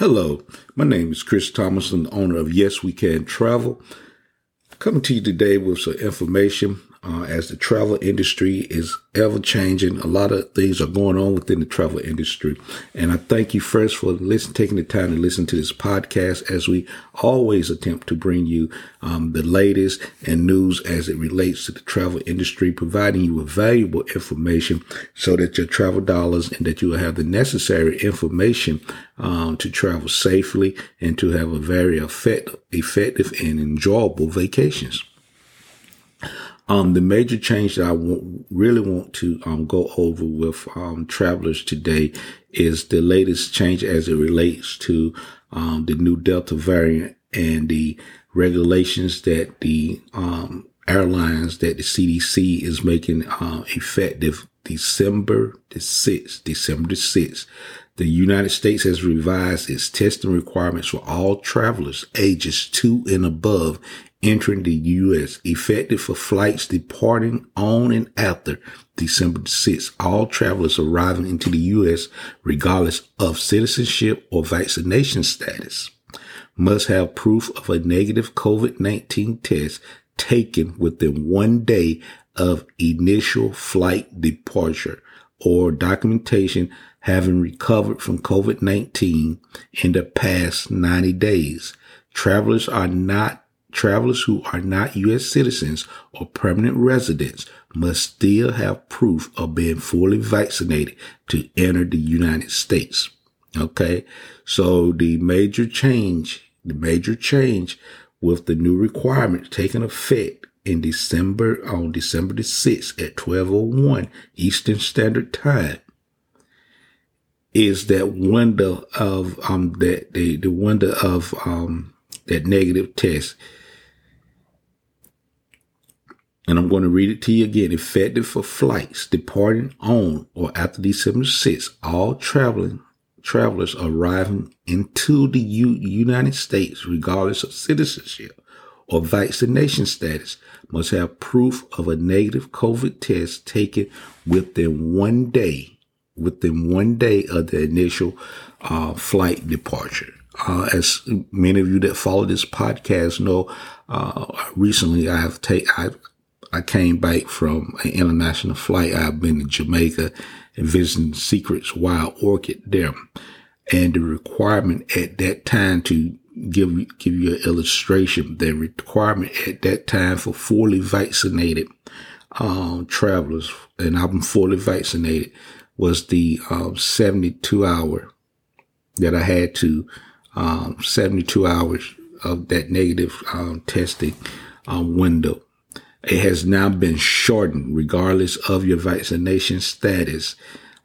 Hello, my name is Chris Thomason, owner of Yes We Can Travel. Coming to you today with some information uh, as the travel industry is ever changing. A lot of things are going on within the travel industry. And I thank you first for listen, taking the time to listen to this podcast as we always attempt to bring you um, the latest and news as it relates to the travel industry, providing you with valuable information so that your travel dollars and that you will have the necessary information um, to travel safely and to have a very effective, effective and enjoyable vacations. Um, the major change that I really want to um, go over with um, travelers today is the latest change as it relates to um, the new Delta variant and the regulations that the um, airlines that the CDC is making uh, effective December the 6th, December the 6th. The United States has revised its testing requirements for all travelers ages two and above entering the U.S. effective for flights departing on and after December 6th. All travelers arriving into the U.S., regardless of citizenship or vaccination status, must have proof of a negative COVID-19 test taken within one day of initial flight departure or documentation having recovered from COVID-19 in the past 90 days. Travelers are not Travelers who are not U.S. citizens or permanent residents must still have proof of being fully vaccinated to enter the United States. Okay. So the major change, the major change with the new requirement taking effect in December, on December the 6th at 1201 Eastern Standard Time is that window of, um, that the, the window of, um, that negative test and I'm going to read it to you again. Effective for flights departing on or after December 6th, all traveling travelers arriving into the U- United States, regardless of citizenship or vaccination status, must have proof of a negative COVID test taken within one day, within one day of the initial uh, flight departure. Uh, as many of you that follow this podcast know, uh, recently I have taken, I came back from an international flight. I've been to Jamaica and visiting Secrets Wild Orchid there. And the requirement at that time to give, give you an illustration, the requirement at that time for fully vaccinated, um, travelers, and I'm fully vaccinated, was the, um, 72 hour that I had to, um, 72 hours of that negative, um, testing, um, window. It has now been shortened regardless of your vaccination status.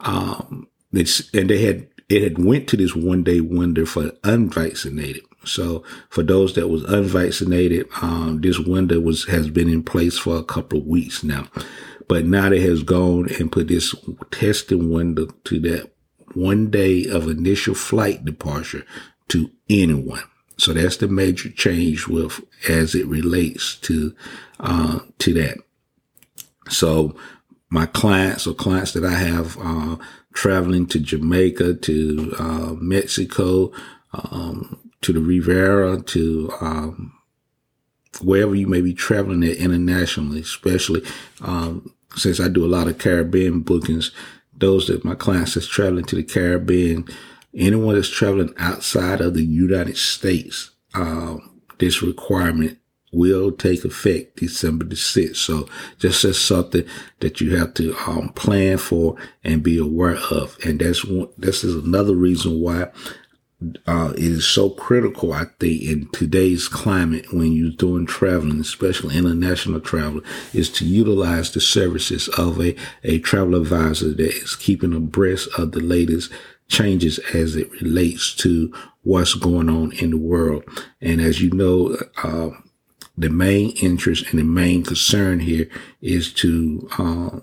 Um, it's, and they had, it had went to this one day wonder for unvaccinated. So for those that was unvaccinated, um, this window was, has been in place for a couple of weeks now. But now it has gone and put this testing window to that one day of initial flight departure to anyone. So that's the major change with as it relates to uh, to that. So my clients or clients that I have uh, traveling to Jamaica, to uh, Mexico, um, to the Riviera, to um, wherever you may be traveling at internationally, especially um, since I do a lot of Caribbean bookings. Those that my clients that's traveling to the Caribbean anyone that's traveling outside of the United States, um, this requirement will take effect December the 6th. So just as something that you have to um, plan for and be aware of. And that's one, this is another reason why uh, it is so critical, I think, in today's climate when you're doing traveling, especially international travel, is to utilize the services of a, a travel advisor that is keeping abreast of the latest changes as it relates to what's going on in the world. And as you know, uh, the main interest and the main concern here is to uh,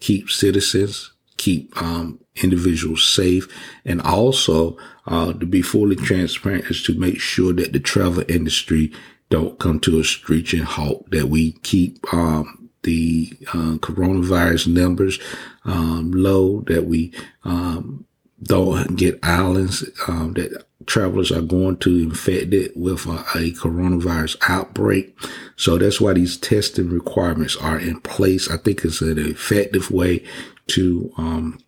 keep citizens, keep um, individuals safe, and also uh, to be fully transparent is to make sure that the travel industry don't come to a screeching halt. That we keep um, the uh, coronavirus numbers um, low. That we um, don't get islands um, that travelers are going to infected with a, a, coronavirus outbreak. So that's why these testing requirements are in place. I think it's an effective way to um,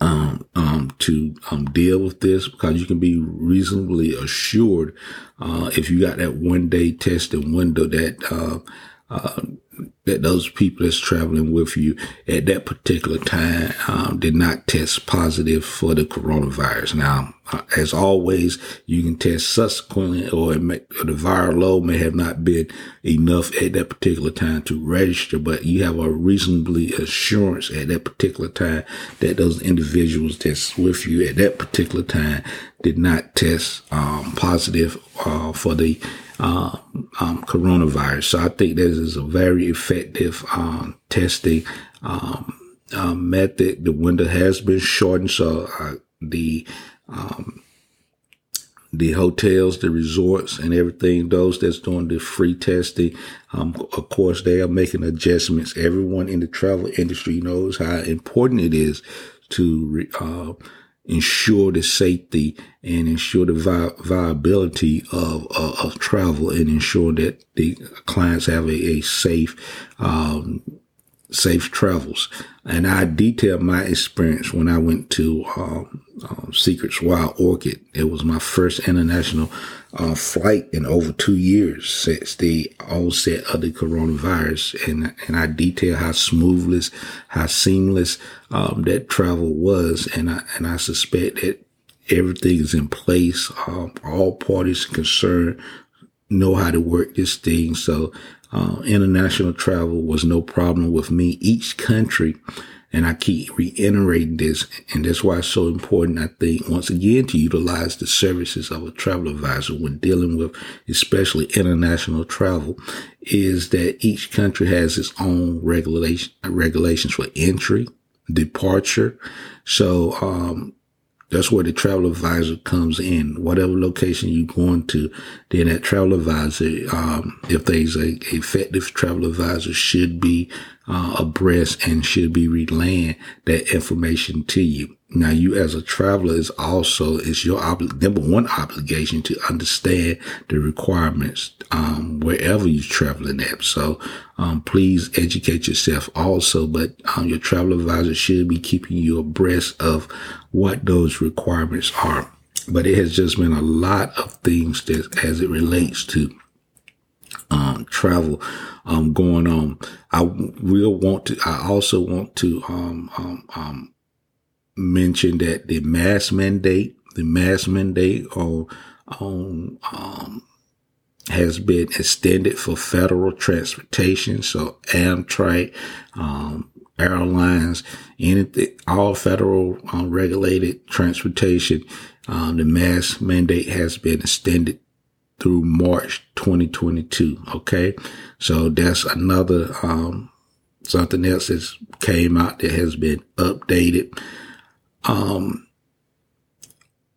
um, um, to um, deal with this because you can be reasonably assured uh, if you got that one day testing window that uh, uh, that those people that's traveling with you at that particular time um, did not test positive for the coronavirus. Now, uh, as always, you can test subsequently, or, may, or, the viral load may have not been enough at that particular time to register, but you have a reasonably assurance at that particular time that those individuals that's with you at that particular time did not test um, positive uh, for the uh, um, coronavirus. So I think this is a very effective um, testing um, uh, method. The window has been shortened, so uh, the um, the hotels, the resorts, and everything, those that's doing the free testing, um, of course, they are making adjustments. Everyone in the travel industry knows how important it is to uh, ensure the safety and ensure the vi- viability of, of, travel and ensure that the clients have a, a safe, um, safe travels. And I detailed my experience when I went to um, um, Secrets Wild Orchid. It was my first international uh, flight in over two years since the onset of the coronavirus. And, and I detail how smoothless, how seamless um, that travel was. And I, and I suspect that everything is in place. Um, all parties concerned know how to work this thing. So uh, international travel was no problem with me. Each country, and I keep reiterating this, and that's why it's so important, I think, once again, to utilize the services of a travel advisor when dealing with especially international travel, is that each country has its own regulation, regulations for entry, departure. So, um, that's where the travel advisor comes in. Whatever location you're going to, then that travel advisor, um, if there's a, a, effective travel advisor, should be uh, abreast and should be relaying that information to you. Now, you as a traveler is also is your number one obligation to understand the requirements um, wherever you're traveling at. So, um, please educate yourself also. But um, your travel advisor should be keeping you abreast of what those requirements are. But it has just been a lot of things that as it relates to um, travel um, going on. I will want to. I also want to um, um, um mention that the mask mandate, the mask mandate on on um, has been extended for federal transportation. So Amtrak, um, airlines, anything, all federal um, regulated transportation, um, the mask mandate has been extended through March 2022. Okay. So that's another, um, something else that's came out that has been updated. Um,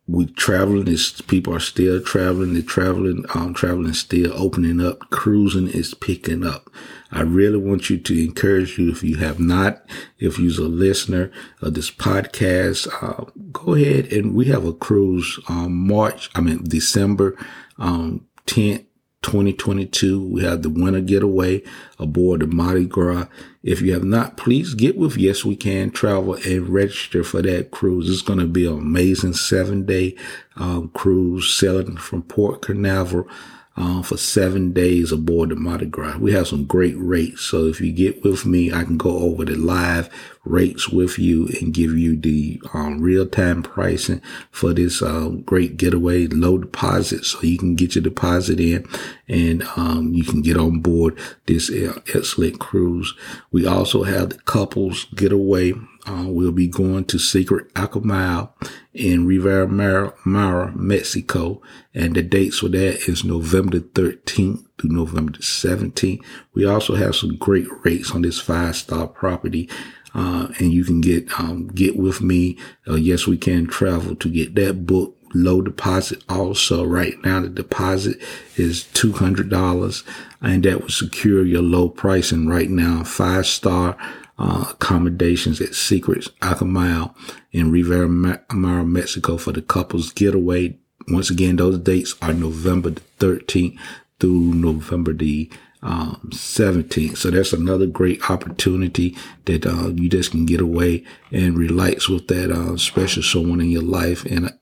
we traveling is people are still traveling. They're traveling, um, traveling still opening up. Cruising is picking up. I really want you to encourage you if you have not, if you're a listener of this podcast, uh, go ahead and we have a cruise um, March, I mean December um, 10th 2022. We have the winter getaway aboard the Mardi Gras. If you have not, please get with Yes We Can Travel and register for that cruise. It's going to be an amazing seven day um, cruise sailing from Port Canaveral uh, for seven days aboard the Mardi Gras. We have some great rates. So if you get with me, I can go over the live rates with you and give you the um, real time pricing for this uh, great getaway, low deposit. So you can get your deposit in and um, you can get on board this uh, excellent cruise. We also have the couples getaway uh, we'll be going to Secret Akumal in Riviera Maya, Mexico. And the dates for that is November 13th through November 17th. We also have some great rates on this five star property. Uh, and you can get, um, get with me. Uh, yes, we can travel to get that book low deposit also right now the deposit is $200 and that will secure your low pricing right now five star uh, accommodations at Secrets Akumal in Riviera Maya, Mexico for the couple's getaway. once again, those dates are November the 13th through November the um, 17th. So that's another great opportunity that uh, you just can get away and relax with that uh, special someone in your life. And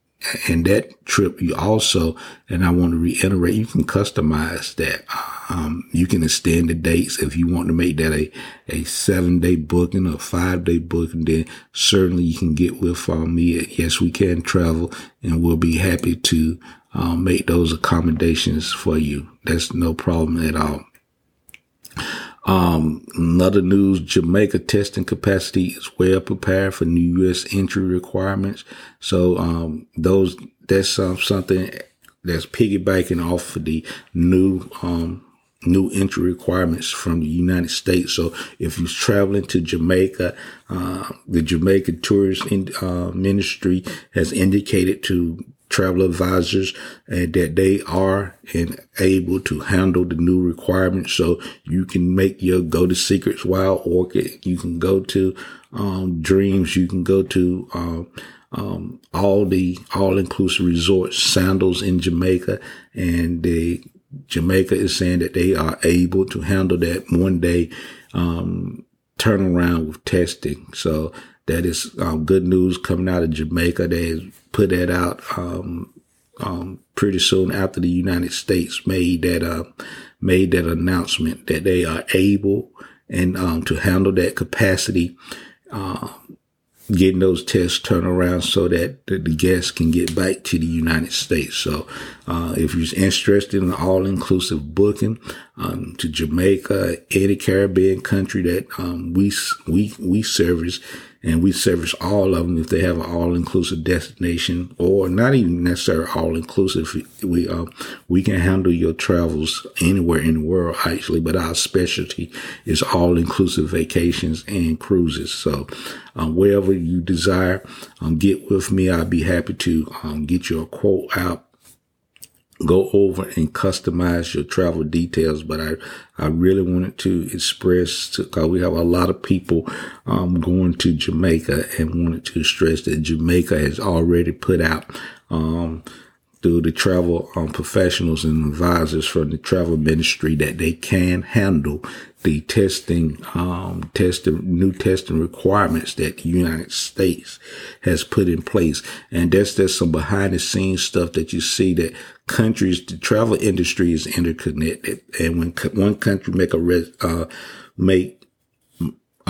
and that trip, you also, and I want to reiterate, you can customize that. Um, you can extend the dates if you want to make that a, a seven day booking or five day booking. Then certainly you can get with uh, me Yes We Can Travel, and we'll be happy to um, make those accommodations for you. That's no problem at all. Um, another news, Jamaica testing capacity is well prepared for new U.S. entry requirements. So, um, those, that's um, something that's piggybacking off of the new, um, new entry requirements from the United States. So if you're traveling to Jamaica, uh, the Jamaica Tourist in, uh, Ministry has indicated to travel advisors and that they are and able to handle the new requirements. So you can make your go to Secrets Wild Orchid. You can go to, um, Dreams. You can go to, um, um, all the all inclusive resorts, sandals in Jamaica and the Jamaica is saying that they are able to handle that one day, um, turnaround with testing. So that is um, good news coming out of Jamaica. They put that out um, um, pretty soon after the United States made that uh, made that announcement that they are able and um, to handle that capacity, uh, getting those tests turned around so that the, the, guests can get back to the United States. So, uh, if you're interested in an all-inclusive booking um, to Jamaica, any Caribbean country that um, we we we service and we service all of them if they have an all-inclusive destination or not even necessarily all-inclusive. We uh, we can handle your travels anywhere in the world actually, but our specialty is all-inclusive vacations and cruises. So um, wherever you desire, um, get with me. I'll be happy to um, get you a quote out go over and customize your travel details. But I, I really wanted to express because we have a lot of people um, going to Jamaica and wanted to stress that Jamaica has already put out um, through the travel um, professionals and advisors from the travel ministry that they can handle the testing, um, testing, new testing requirements that the United States has put in place. And that's, that's some behind the scenes stuff that you see that countries, the travel industry is interconnected. And when one country make a, res, uh, make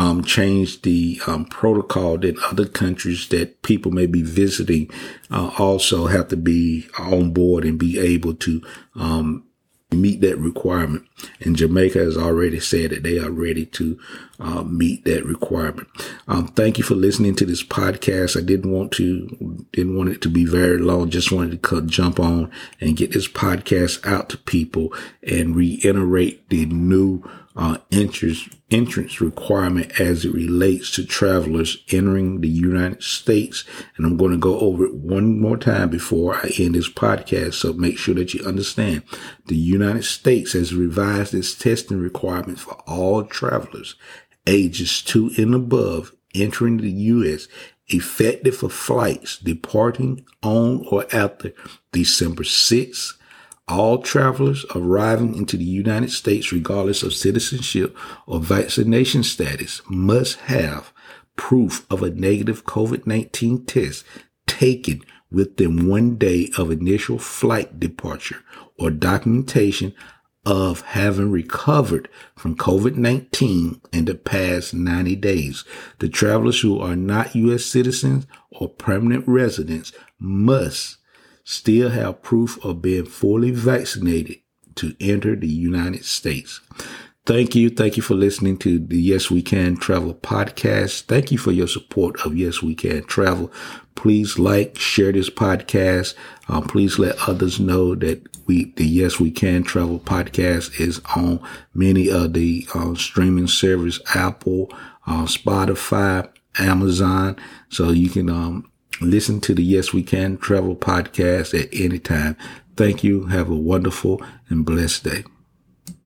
um, change the um, protocol that other countries that people may be visiting uh, also have to be on board and be able to um, meet that requirement. And Jamaica has already said that they are ready to uh, meet that requirement. Um, thank you for listening to this podcast. I didn't want to, didn't want it to be very long. Just wanted to cut, jump on and get this podcast out to people and reiterate the new uh, entrance, entrance requirement as it relates to travelers entering the United States. And I'm going to go over it one more time before I end this podcast. So make sure that you understand the United States has revised its testing requirements for all travelers ages two and above entering the U.S. effective for flights departing on or after December 6th, all travelers arriving into the United States, regardless of citizenship or vaccination status, must have proof of a negative COVID-19 test taken within one day of initial flight departure or documentation of having recovered from COVID-19 in the past 90 days. The travelers who are not U.S. citizens or permanent residents must still have proof of being fully vaccinated to enter the United States. Thank you. Thank you for listening to the Yes We Can Travel podcast. Thank you for your support of Yes We Can Travel. Please like, share this podcast. Um, please let others know that we, the Yes We Can Travel podcast is on many of the uh, streaming service, Apple, uh, Spotify, Amazon. So you can, um, Listen to the Yes We Can Travel podcast at any time. Thank you. Have a wonderful and blessed day.